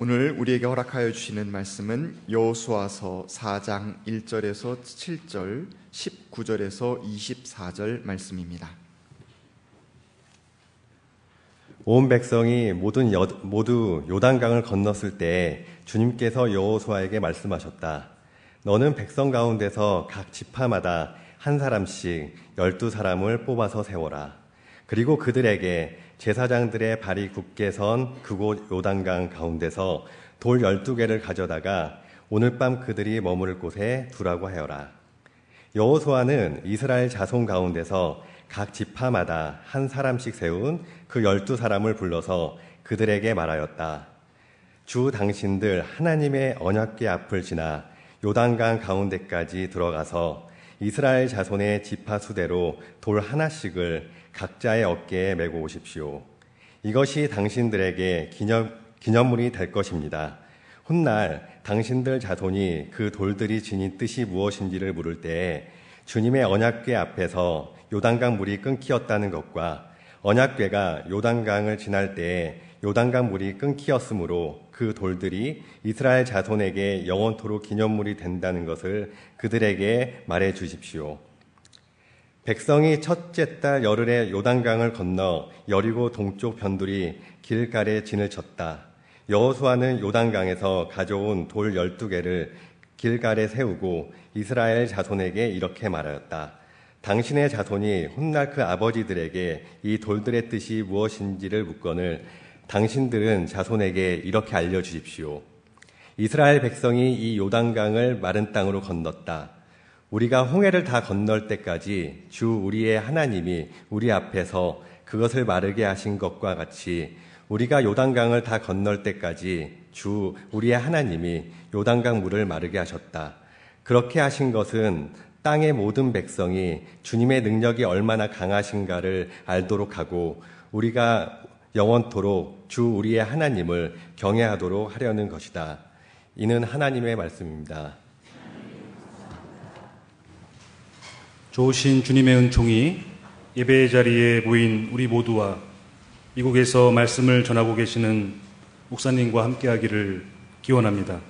오늘 우리에게 허락하여 주시는 말씀은 여호수아서 4장 1절에서 7절, 19절에서 24절 말씀입니다. 온 백성이 모든 여, 모두 요단강을 건넜을 때 주님께서 여호수아에게 말씀하셨다. 너는 백성 가운데서 각 지파마다 한 사람씩 열두 사람을 뽑아서 세워라. 그리고 그들에게 제사장들의 발이 굳게 선 그곳 요단강 가운데서 돌 열두 개를 가져다가 오늘 밤 그들이 머무를 곳에 두라고 하여라. 여호수아는 이스라엘 자손 가운데서 각 지파마다 한 사람씩 세운 그 열두 사람을 불러서 그들에게 말하였다. 주 당신들 하나님의 언약궤 앞을 지나 요단강 가운데까지 들어가서 이스라엘 자손의 지파 수대로 돌 하나씩을 각자의 어깨에 메고 오십시오. 이것이 당신들에게 기념, 기념물이 될 것입니다. 훗날 당신들 자손이 그 돌들이 지닌 뜻이 무엇인지를 물을 때 주님의 언약궤 앞에서 요단강 물이 끊기었다는 것과 언약궤가 요단강을 지날 때에 요단강 물이 끊기었으므로 그 돌들이 이스라엘 자손에게 영원토록 기념물이 된다는 것을 그들에게 말해 주십시오. 백성이 첫째 달 열흘에 요단강을 건너 여리고 동쪽 변두리 길갈에 진을 쳤다. 여호수아는 요단강에서 가져온 돌 열두 개를 길갈에 세우고 이스라엘 자손에게 이렇게 말하였다. 당신의 자손이 훗날 그 아버지들에게 이 돌들의 뜻이 무엇인지를 묻거늘 당신들은 자손에게 이렇게 알려주십시오. 이스라엘 백성이 이 요단강을 마른 땅으로 건넜다. 우리가 홍해를 다 건널 때까지 주 우리의 하나님이 우리 앞에서 그것을 마르게 하신 것과 같이 우리가 요단강을 다 건널 때까지 주 우리의 하나님이 요단강 물을 마르게 하셨다. 그렇게 하신 것은 땅의 모든 백성이 주님의 능력이 얼마나 강하신가를 알도록 하고 우리가 영원토록 주 우리의 하나님을 경외하도록 하려는 것이다. 이는 하나님의 말씀입니다. 좋으신 주님의 은총이 예배의 자리에 모인 우리 모두와 미국에서 말씀을 전하고 계시는 목사님과 함께하기를 기원합니다.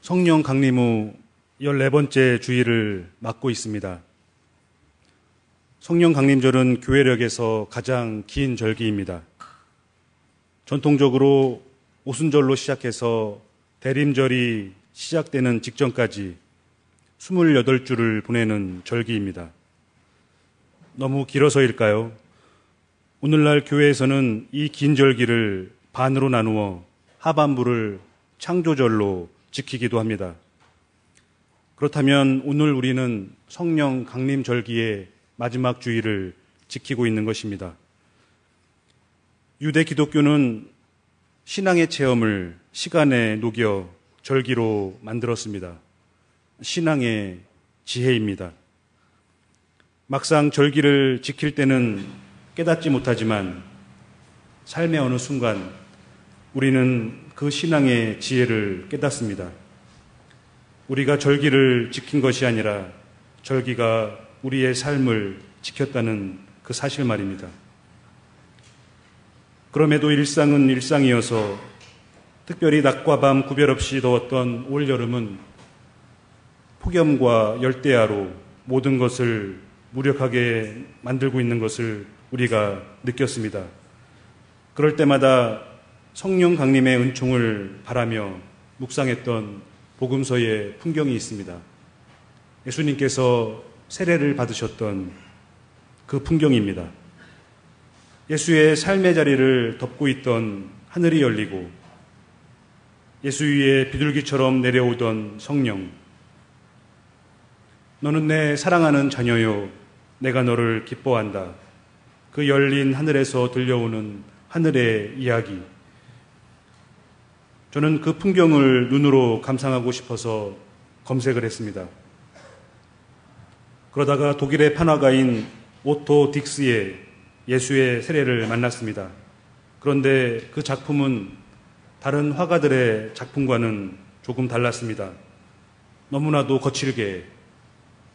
성령 강림 후 14번째 주일을 맞고 있습니다. 성령 강림절은 교회력에서 가장 긴 절기입니다. 전통적으로 오순절로 시작해서 대림절이 시작되는 직전까지 28주를 보내는 절기입니다. 너무 길어서일까요? 오늘날 교회에서는 이 긴 절기를 반으로 나누어 하반부를 창조절로 지키기도 합니다. 그렇다면 오늘 우리는 성령 강림 절기의 마지막 주의를 지키고 있는 것입니다. 유대 기독교는 신앙의 체험을 시간에 녹여 절기로 만들었습니다. 신앙의 지혜입니다. 막상 절기를 지킬 때는 깨닫지 못하지만 삶의 어느 순간 우리는 그 신앙의 지혜를 깨닫습니다. 우리가 절기를 지킨 것이 아니라 절기가 우리의 삶을 지켰다는 그 사실 말입니다. 그럼에도 일상은 일상이어서 특별히 낮과 밤 구별 없이 더웠던 올 여름은 폭염과 열대야로 모든 것을 무력하게 만들고 있는 것을 우리가 느꼈습니다. 그럴 때마다 성령 강림의 은총을 바라며 묵상했던 복음서의 풍경이 있습니다. 예수님께서 세례를 받으셨던 그 풍경입니다. 예수의 삶의 자리를 덮고 있던 하늘이 열리고 예수 위에 비둘기처럼 내려오던 성령. 너는 내 사랑하는 자녀요. 내가 너를 기뻐한다. 그 열린 하늘에서 들려오는 하늘의 이야기. 저는 그 풍경을 눈으로 감상하고 싶어서 검색을 했습니다. 그러다가 독일의 판화가인 오토 딕스의 예수의 세례를 만났습니다. 그런데 그 작품은 다른 화가들의 작품과는 조금 달랐습니다. 너무나도 거칠게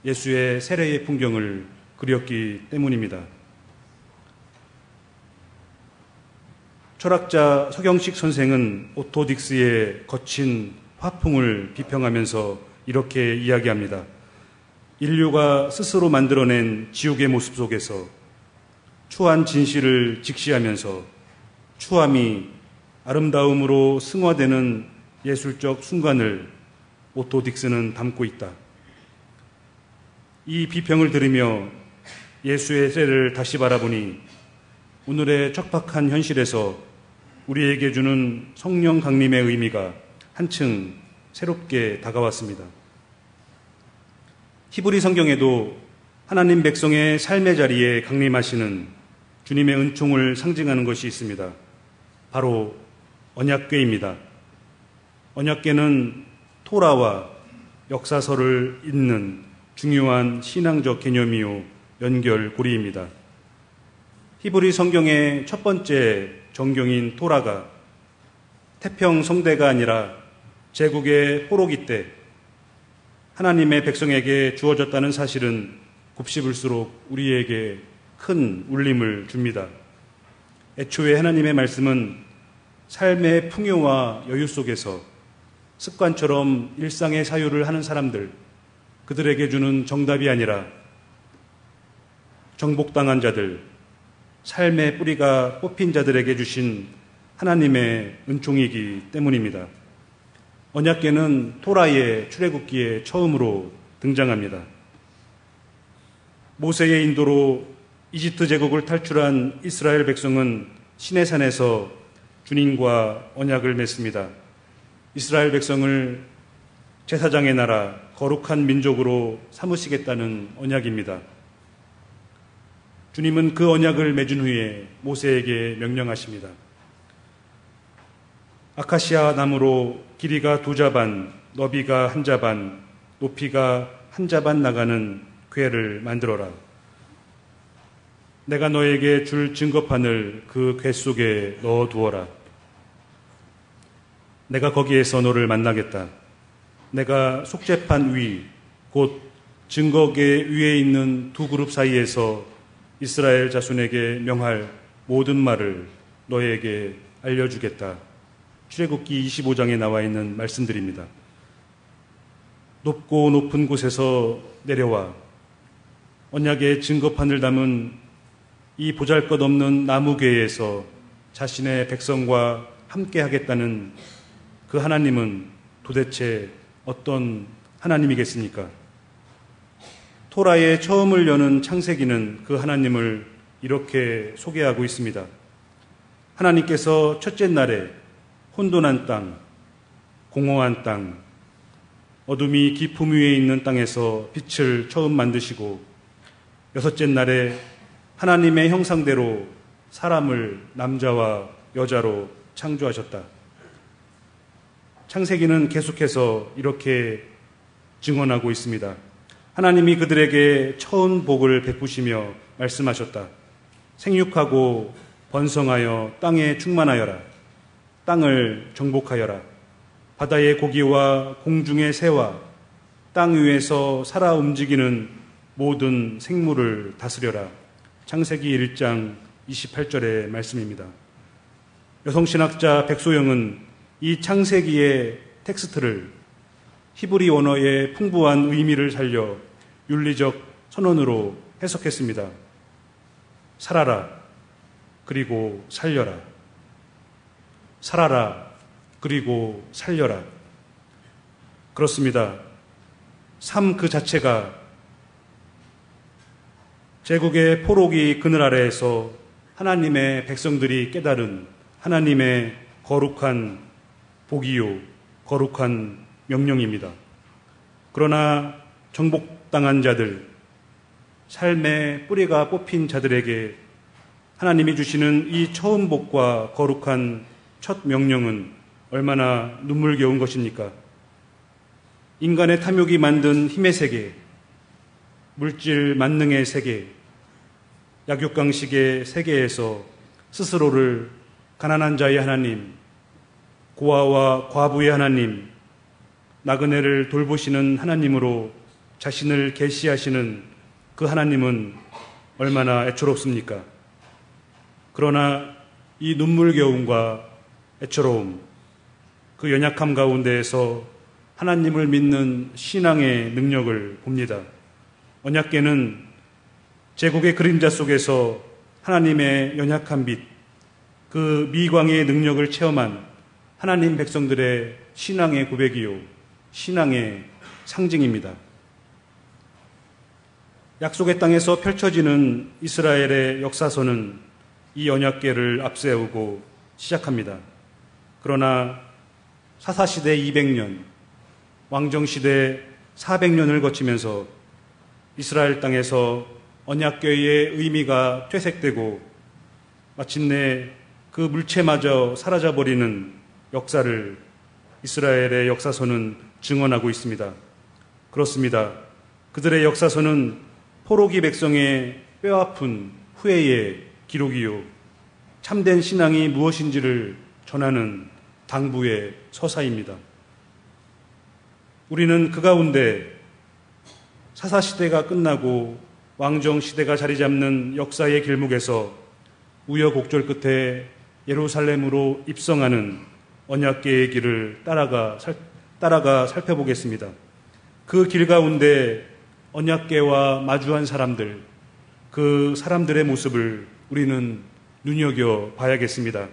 예수의 세례의 풍경을 그렸기 때문입니다. 철학자 서경식 선생은 오토딕스의 거친 화풍을 비평하면서 이렇게 이야기합니다. 인류가 스스로 만들어낸 지옥의 모습 속에서 추한 진실을 직시하면서 추함이 아름다움으로 승화되는 예술적 순간을 오토딕스는 담고 있다. 이 비평을 들으며 예수의 세를 다시 바라보니 오늘의 척박한 현실에서 우리에게 주는 성령 강림의 의미가 한층 새롭게 다가왔습니다. 히브리 성경에도 하나님 백성의 삶의 자리에 강림하시는 주님의 은총을 상징하는 것이 있습니다. 바로 언약궤입니다. 언약궤는 토라와 역사서를 잇는 중요한 신앙적 개념이요 연결고리입니다. 히브리 성경의 첫 번째 정경인 토라가 태평 성대가 아니라 제국의 호로기 때 하나님의 백성에게 주어졌다는 사실은 곱씹을수록 우리에게 큰 울림을 줍니다. 애초에 하나님의 말씀은 삶의 풍요와 여유 속에서 습관처럼 일상의 사유를 하는 사람들, 그들에게 주는 정답이 아니라 정복당한 자들, 삶의 뿌리가 뽑힌 자들에게 주신 하나님의 은총이기 때문입니다. 언약계는 토라의 출애굽기에 처음으로 등장합니다. 모세의 인도로 이집트 제국을 탈출한 이스라엘 백성은 시내산에서 주님과 언약을 맺습니다. 이스라엘 백성을 제사장의 나라, 거룩한 민족으로 삼으시겠다는 언약입니다. 주님은 그 언약을 맺은 후에 모세에게 명령하십니다. 아카시아 나무로 길이가 두 자반, 너비가 한 자반, 높이가 한 자반 나가는 괴를 만들어라. 내가 너에게 줄 증거판을 그괴 속에 넣어 두어라. 내가 거기에서 너를 만나겠다. 내가 속죄판 위, 곧 증거계 위에 있는 두 그룹 사이에서 이스라엘 자손에게 명할 모든 말을 너에게 알려주겠다. 출애굽기 25장에 나와 있는 말씀들입니다. 높고 높은 곳에서 내려와 언약의 증거판을 담은 이 보잘것 없는 나무궤에서 자신의 백성과 함께 하겠다는 그 하나님은 도대체 어떤 하나님이겠습니까? 토라의 처음을 여는 창세기는 그 하나님을 이렇게 소개하고 있습니다. 하나님께서 첫째 날에 혼돈한 땅, 공허한 땅, 어둠이 깊음 위에 있는 땅에서 빛을 처음 만드시고 여섯째 날에 하나님의 형상대로 사람을 남자와 여자로 창조하셨다. 창세기는 계속해서 이렇게 증언하고 있습니다. 하나님이 그들에게 처음 복을 베푸시며 말씀하셨다. 생육하고 번성하여 땅에 충만하여라. 땅을 정복하여라. 바다의 고기와 공중의 새와 땅 위에서 살아 움직이는 모든 생물을 다스려라. 창세기 1장 28절의 말씀입니다. 여성신학자 백소영은 이 창세기의 텍스트를 히브리 언어의 풍부한 의미를 살려 윤리적 선언으로 해석했습니다. 살아라, 그리고 살려라. 살아라. 그리고 살려라. 그렇습니다. 삶 그 자체가 제국의 포록이 그늘 아래에서 하나님의 백성들이 깨달은 하나님의 거룩한 복이요, 거룩한 명령입니다. 그러나 정복당한 자들, 삶의 뿌리가 뽑힌 자들에게 하나님이 주시는 이 처음 복과 거룩한 첫 명령은 얼마나 눈물겨운 것입니까? 인간의 탐욕이 만든 힘의 세계, 물질 만능의 세계, 약육강식의 세계에서 스스로를 가난한 자의 하나님, 고아와 과부의 하나님, 나그네를 돌보시는 하나님으로 자신을 계시하시는 그 하나님은 얼마나 애처롭습니까? 그러나 이 눈물겨움과 애처로움, 그 연약함 가운데에서 하나님을 믿는 신앙의 능력을 봅니다. 언약계는 제국의 그림자 속에서 하나님의 연약한 빛, 그 미광의 능력을 체험한 하나님 백성들의 신앙의 고백이요, 신앙의 상징입니다. 약속의 땅에서 펼쳐지는 이스라엘의 역사서는 이 언약계를 앞세우고 시작합니다. 그러나 사사시대 200년, 왕정시대 400년을 거치면서 이스라엘 땅에서 언약궤의 의미가 퇴색되고 마침내 그 물체마저 사라져버리는 역사를 이스라엘의 역사서는 증언하고 있습니다. 그렇습니다. 그들의 역사서는 포로기 백성의 뼈아픈 후회의 기록이요. 참된 신앙이 무엇인지를 전하는 당부의 서사입니다. 우리는 그 가운데 사사시대가 끝나고 왕정시대가 자리 잡는 역사의 길목에서 우여곡절 끝에 예루살렘으로 입성하는 언약계의 길을 따라가, 살, 따라가 살펴보겠습니다. 그 길 가운데 언약계와 마주한 사람들, 그 사람들의 모습을 우리는 눈여겨 봐야겠습니다.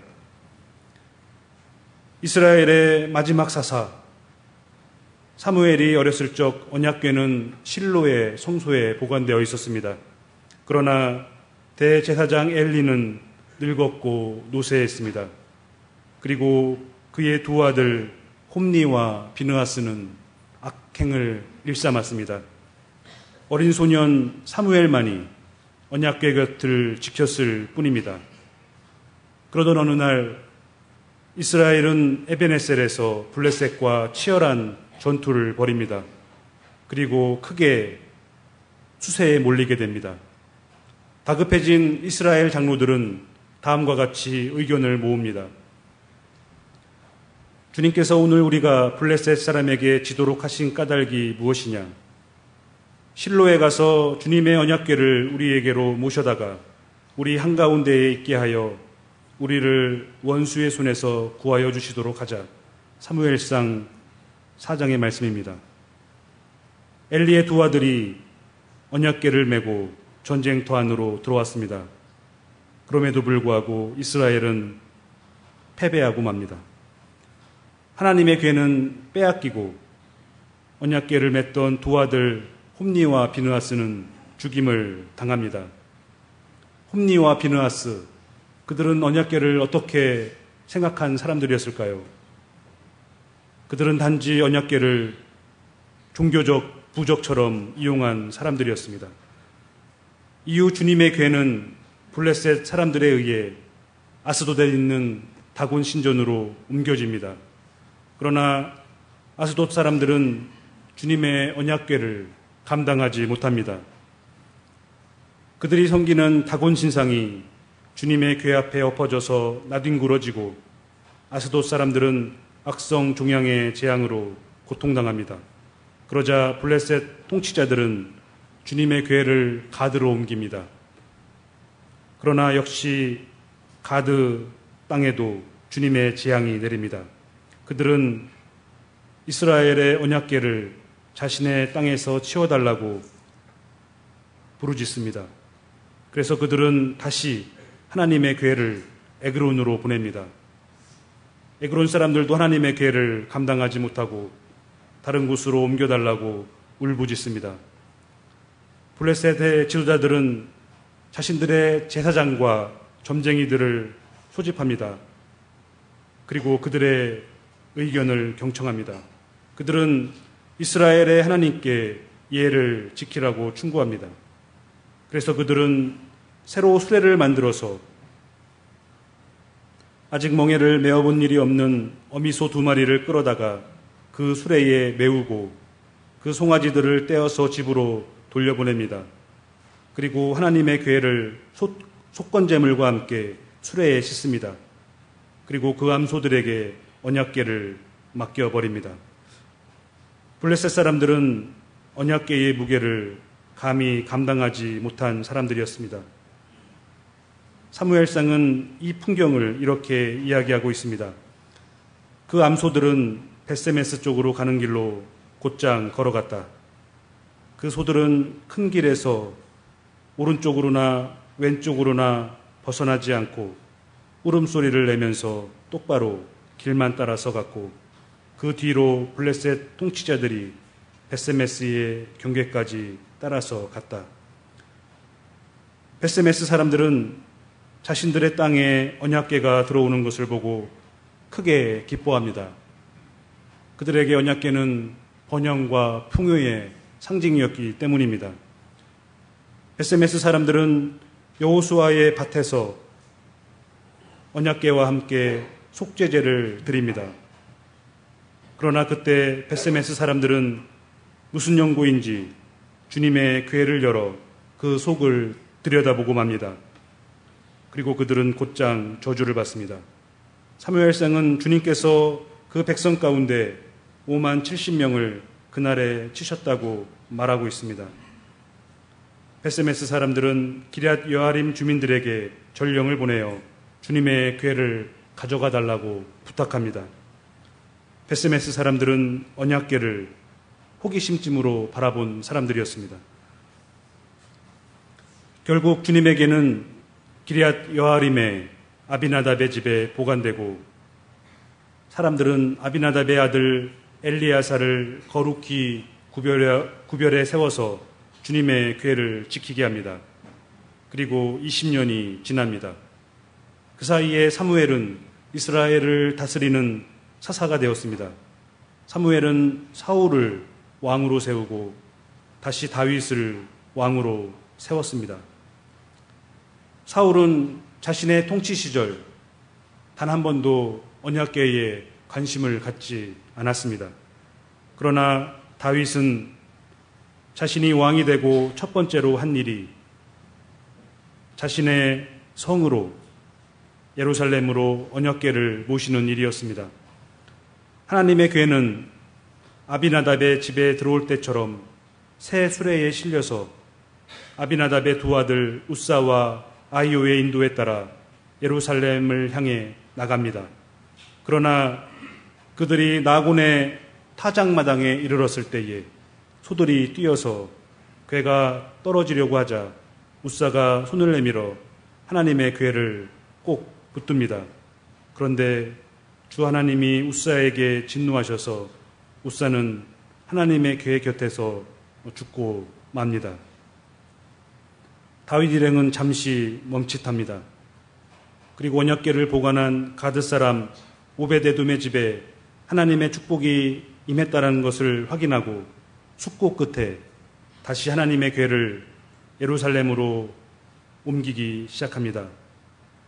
이스라엘의 마지막 사사 사무엘이 어렸을 적 언약궤는 실로의 성소에 보관되어 있었습니다. 그러나 대제사장 엘리는 늙었고 노쇠했습니다. 그리고 그의 두 아들 홈니와 비느하스는 악행을 일삼았습니다. 어린 소년 사무엘만이 언약궤 곁을 지켰을 뿐입니다. 그러던 어느 날 이스라엘은 에베네셀에서 블레셋과 치열한 전투를 벌입니다. 그리고 크게 수세에 몰리게 됩니다. 다급해진 이스라엘 장로들은 다음과 같이 의견을 모읍니다. 주님께서 오늘 우리가 블레셋 사람에게 지도록 하신 까닭이 무엇이냐? 실로에 가서 주님의 언약궤를 우리에게로 모셔다가 우리 한가운데에 있게 하여 우리를 원수의 손에서 구하여 주시도록 하자. 사무엘상 4장의 말씀입니다. 엘리의 두 아들이 언약계를 메고 전쟁터 안으로 들어왔습니다. 그럼에도 불구하고 이스라엘은 패배하고 맙니다. 하나님의 괴는 빼앗기고 언약계를 맺던 두 아들 홈니와 비느하스는 죽임을 당합니다. 홈니와 비느하스 그들은 언약계를 어떻게 생각한 사람들이었을까요? 그들은 단지 언약계를 종교적 부적처럼 이용한 사람들이었습니다. 이후 주님의 괴는 블레셋 사람들에 의해 아스도에 있는 다곤 신전으로 옮겨집니다. 그러나 아스돗 사람들은 주님의 언약궤를 감당하지 못합니다. 그들이 섬기는 다곤 신상이 주님의 궤 앞에 엎어져서 나뒹굴어지고 아스돗 사람들은 악성 종양의 재앙으로 고통당합니다. 그러자 블레셋 통치자들은 주님의 궤를 가드로 옮깁니다. 그러나 역시 가드 땅에도 주님의 재앙이 내립니다. 그들은 이스라엘의 언약궤를 자신의 땅에서 치워달라고 부르짖습니다. 그래서 그들은 다시 하나님의 괴를 에그론으로 보냅니다. 에그론 사람들도 하나님의 괴를 감당하지 못하고 다른 곳으로 옮겨달라고 울부짖습니다. 블레셋의 지도자들은 자신들의 제사장과 점쟁이들을 소집합니다. 그리고 그들의 의견을 경청합니다. 그들은 이스라엘의 하나님께 예를 지키라고 충고합니다. 그래서 그들은 새로 수레를 만들어서 아직 멍에를 메어본 일이 없는 어미소 두 마리를 끌어다가 그 수레에 메우고 그 송아지들을 떼어서 집으로 돌려보냅니다. 그리고 하나님의 괴를 속건제물과 함께 수레에 싣습니다. 그리고 그 암소들에게 언약계를 맡겨버립니다. 블레셋 사람들은 언약계의 무게를 감히 감당하지 못한 사람들이었습니다. 사무엘상은 이 풍경을 이렇게 이야기하고 있습니다. 그 암소들은 베세메스 쪽으로 가는 길로 곧장 걸어갔다. 그 소들은 큰 길에서 오른쪽으로나 왼쪽으로나 벗어나지 않고 울음소리를 내면서 똑바로 길만 따라서 갔고 그 뒤로 블레셋 통치자들이 베세메스의 경계까지 따라서 갔다. 베세메스 사람들은 자신들의 땅에 언약계가 들어오는 것을 보고 크게 기뻐합니다. 그들에게 언약계는 번영과 풍요의 상징이었기 때문입니다. 베세메스 사람들은 여호수아의 밭에서 언약계와 함께 속죄제를 드립니다. 그러나 그때 베세메스 사람들은 무슨 연고인지 주님의 괴를 열어 그 속을 들여다보고 맙니다. 그리고 그들은 곧장 저주를 받습니다. 사무엘상은 주님께서 그 백성 가운데 5만 70명을 그날에 치셨다고 말하고 있습니다. 베세메스 사람들은 기럇 여아림 주민들에게 전령을 보내어 주님의 괴를 가져가 달라고 부탁합니다. 베스메스 사람들은 언약계를 호기심쯤으로 바라본 사람들이었습니다. 결국 주님에게는 기리앗 여아림의 아비나답의 집에 보관되고 사람들은 아비나답의 아들 엘리야사를 거룩히 구별해, 구별해 세워서 주님의 괴를 지키게 합니다. 그리고 20년이 지납니다. 그 사이에 사무엘은 이스라엘을 다스리는 사사가 되었습니다. 사무엘은 사울을 왕으로 세우고 다시 다윗을 왕으로 세웠습니다. 사울은 자신의 통치 시절 단 한 번도 언약계에 관심을 갖지 않았습니다. 그러나 다윗은 자신이 왕이 되고 첫 번째로 한 일이 자신의 성으로 예루살렘으로 언약계를 모시는 일이었습니다. 하나님의 괴는 아비나답의 집에 들어올 때처럼 새 수레에 실려서 아비나답의 두 아들 우사와 아이오의 인도에 따라 예루살렘을 향해 나갑니다. 그러나 그들이 나곤의 타작마당에 이르렀을 때에 소들이 뛰어서 괴가 떨어지려고 하자 우사가 손을 내밀어 하나님의 괴를 꼭 붙듭니다. 그런데 주 하나님이 우사에게 진노하셔서 우사는 하나님의 괴 곁에서 죽고 맙니다. 다윗 일행은 잠시 멈칫합니다. 그리고 언약계를 보관한 가드 사람 오베데둠의 집에 하나님의 축복이 임했다라는 것을 확인하고 숙고 끝에 다시 하나님의 괴를 예루살렘으로 옮기기 시작합니다.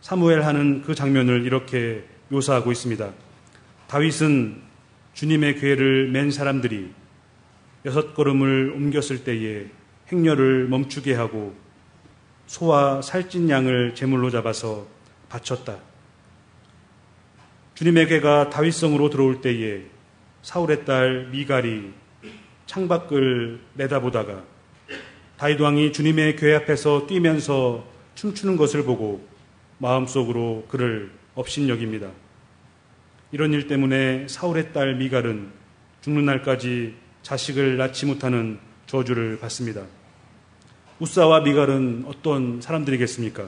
사무엘 하는 그 장면을 이렇게 묘사하고 있습니다. 다윗은 주님의 괴를 맨 사람들이 여섯 걸음을 옮겼을 때에 행렬을 멈추게 하고 소와 살찐 양을 제물로 잡아서 바쳤다. 주님의 괴가 다윗성으로 들어올 때에 사울의 딸 미갈이 창밖을 내다보다가 다윗 왕이 주님의 괴 앞에서 뛰면서 춤추는 것을 보고 마음속으로 그를 업신여깁니다. 이런 일 때문에 사울의 딸 미갈은 죽는 날까지 자식을 낳지 못하는 저주를 받습니다. 우사와 미갈은 어떤 사람들이겠습니까?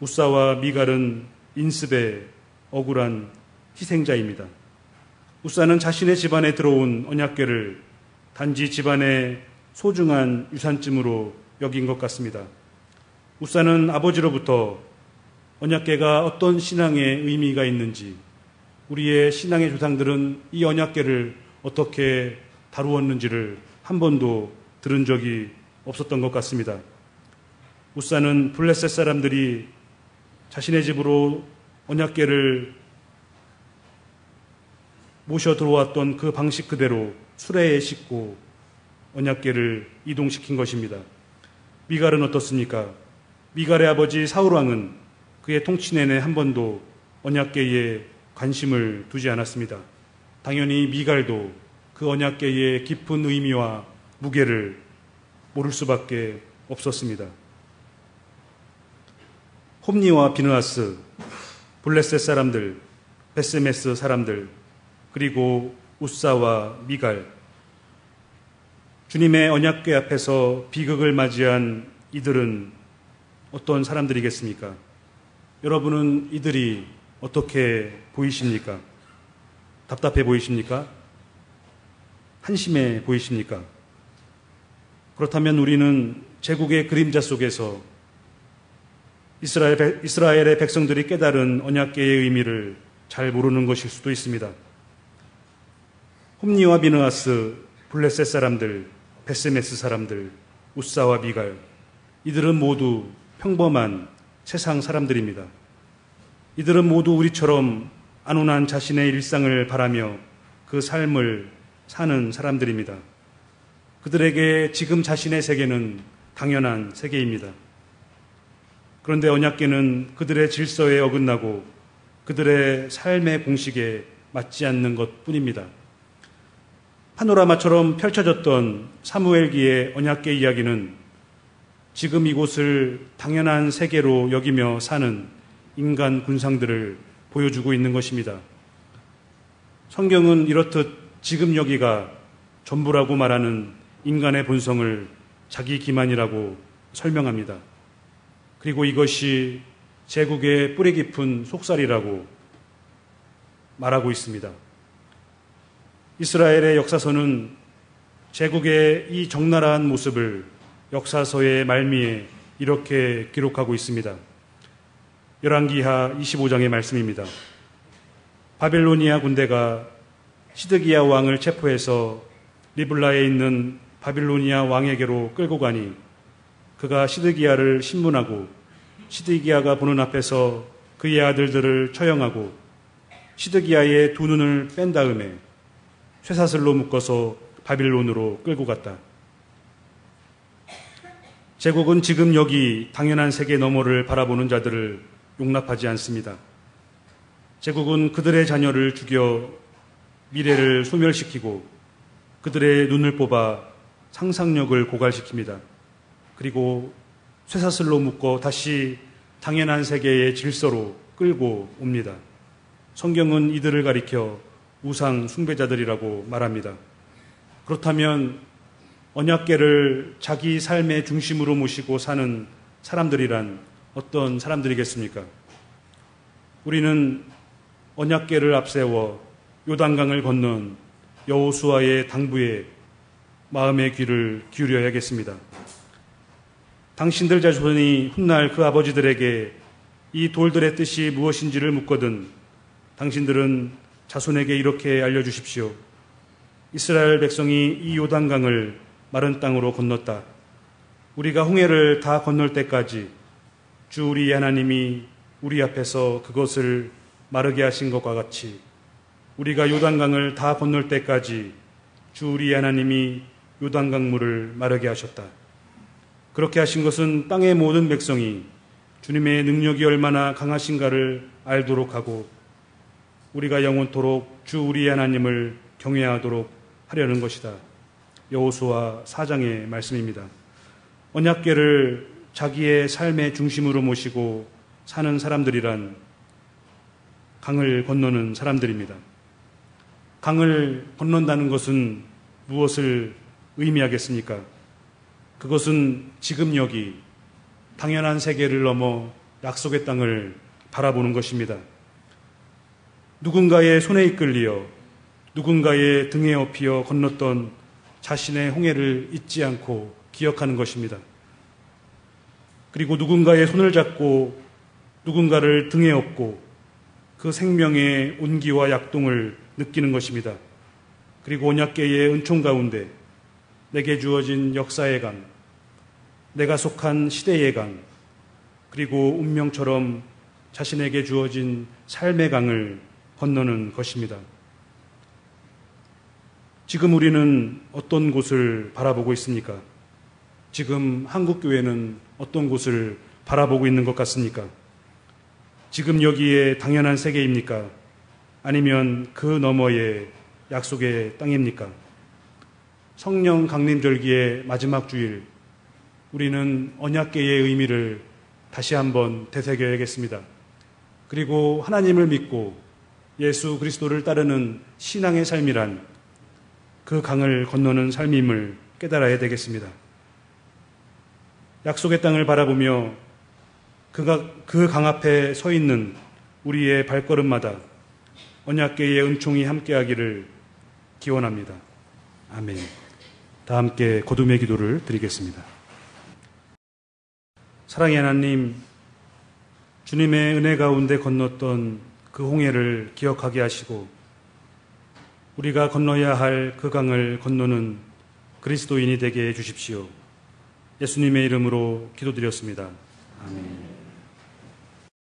우사와 미갈은 인습의 억울한 희생자입니다. 우사는 자신의 집안에 들어온 언약궤를 단지 집안의 소중한 유산쯤으로 여긴 것 같습니다. 우사는 아버지로부터 언약계가 어떤 신앙의 의미가 있는지 우리의 신앙의 조상들은 이 언약계를 어떻게 다루었는지를 한 번도 들은 적이 없었던 것 같습니다. 우사는 블레셋 사람들이 자신의 집으로 언약계를 모셔 들어왔던 그 방식 그대로 수레에 싣고 언약계를 이동시킨 것입니다. 미갈은 어떻습니까? 미갈의 아버지 사울왕은 그의 통치 내내 한 번도 언약계에 관심을 두지 않았습니다. 당연히 미갈도 그 언약계의 깊은 의미와 무게를 모를 수밖에 없었습니다. 홈니와 비누아스, 블레셋 사람들, 베스메스 사람들, 그리고 우사와 미갈, 주님의 언약궤 앞에서 비극을 맞이한 이들은 어떤 사람들이겠습니까? 여러분은 이들이 어떻게 보이십니까? 답답해 보이십니까? 한심해 보이십니까? 그렇다면 우리는 제국의 그림자 속에서 이스라엘, 이스라엘의 백성들이 깨달은 언약계의 의미를 잘 모르는 것일 수도 있습니다. 홈니와 비느아스, 블레셋 사람들, 베스메스 사람들, 우사와 미갈, 이들은 모두 평범한 세상 사람들입니다. 이들은 모두 우리처럼 안온한 자신의 일상을 바라며 그 삶을 사는 사람들입니다. 그들에게 지금 자신의 세계는 당연한 세계입니다. 그런데 언약계는 그들의 질서에 어긋나고 그들의 삶의 공식에 맞지 않는 것 뿐입니다. 파노라마처럼 펼쳐졌던 사무엘기의 언약계 이야기는 지금 이곳을 당연한 세계로 여기며 사는 인간 군상들을 보여주고 있는 것입니다. 성경은 이렇듯 지금 여기가 전부라고 말하는 인간의 본성을 자기 기만이라고 설명합니다. 그리고 이것이 제국의 뿌리 깊은 속살이라고 말하고 있습니다. 이스라엘의 역사서는 제국의 이 적나라한 모습을 역사서의 말미에 이렇게 기록하고 있습니다. 열왕기하 25장의 말씀입니다. 바벨로니아 군대가 시드기야 왕을 체포해서 리블라에 있는 바빌로니아 왕에게로 끌고 가니 그가 시드기야를 신문하고 시드기야가 보는 앞에서 그의 아들들을 처형하고 시드기야의 두 눈을 뺀 다음에 쇠사슬로 묶어서 바빌론으로 끌고 갔다. 제국은 지금 여기 당연한 세계 너머를 바라보는 자들을 용납하지 않습니다. 제국은 그들의 자녀를 죽여 미래를 소멸시키고 그들의 눈을 뽑아 상상력을 고갈시킵니다. 그리고 쇠사슬로 묶어 다시 당연한 세계의 질서로 끌고 옵니다. 성경은 이들을 가리켜 우상 숭배자들이라고 말합니다. 그렇다면 언약계를 자기 삶의 중심으로 모시고 사는 사람들이란 어떤 사람들이겠습니까? 우리는 언약계를 앞세워 요단강을 건넌 여호수아의 당부에 마음의 귀를 기울여야겠습니다. 당신들 자손이 훗날 그 아버지들에게 이 돌들의 뜻이 무엇인지를 묻거든 당신들은 자손에게 이렇게 알려주십시오. 이스라엘 백성이 이 요단강을 마른 땅으로 건넜다. 우리가 홍해를 다 건널 때까지 주 우리 하나님이 우리 앞에서 그것을 마르게 하신 것과 같이 우리가 요단강을 다 건널 때까지 주 우리 하나님이 요단강 물을 마르게 하셨다. 그렇게 하신 것은 땅의 모든 백성이 주님의 능력이 얼마나 강하신가를 알도록 하고 우리가 영원토록 주 우리 하나님을 경외하도록 하려는 것이다. 여호수아 4장의 말씀입니다. 언약계를 자기의 삶의 중심으로 모시고 사는 사람들이란 강을 건너는 사람들입니다. 강을 건넌다는 것은 무엇을 의미하겠습니까? 그것은 지금 여기 당연한 세계를 넘어 약속의 땅을 바라보는 것입니다. 누군가의 손에 이끌리어 누군가의 등에 업히어 건넜던 자신의 홍해를 잊지 않고 기억하는 것입니다. 그리고 누군가의 손을 잡고 누군가를 등에 업고 그 생명의 온기와 약동을 느끼는 것입니다. 그리고 언약계의 은총 가운데 내게 주어진 역사의 강, 내가 속한 시대의 강, 그리고 운명처럼 자신에게 주어진 삶의 강을 건너는 것입니다. 지금 우리는 어떤 곳을 바라보고 있습니까? 지금 한국교회는 어떤 곳을 바라보고 있는 것 같습니까? 지금 여기에 당연한 세계입니까? 아니면 그 너머의 약속의 땅입니까? 성령 강림절기의 마지막 주일, 우리는 언약계의 의미를 다시 한번 되새겨야겠습니다. 그리고 하나님을 믿고 예수 그리스도를 따르는 신앙의 삶이란 그 강을 건너는 삶임을 깨달아야 되겠습니다. 약속의 땅을 바라보며 그강 앞에 서 있는 우리의 발걸음마다 언약계의 은총이 함께하기를 기원합니다. 아멘. 다 함께 거둠의 기도를 드리겠습니다. 사랑의 하나님, 주님의 은혜 가운데 건넜던 그 홍해를 기억하게 하시고 우리가 건너야 할 그 강을 건너는 그리스도인이 되게 해 주십시오. 예수님의 이름으로 기도드렸습니다. 아멘.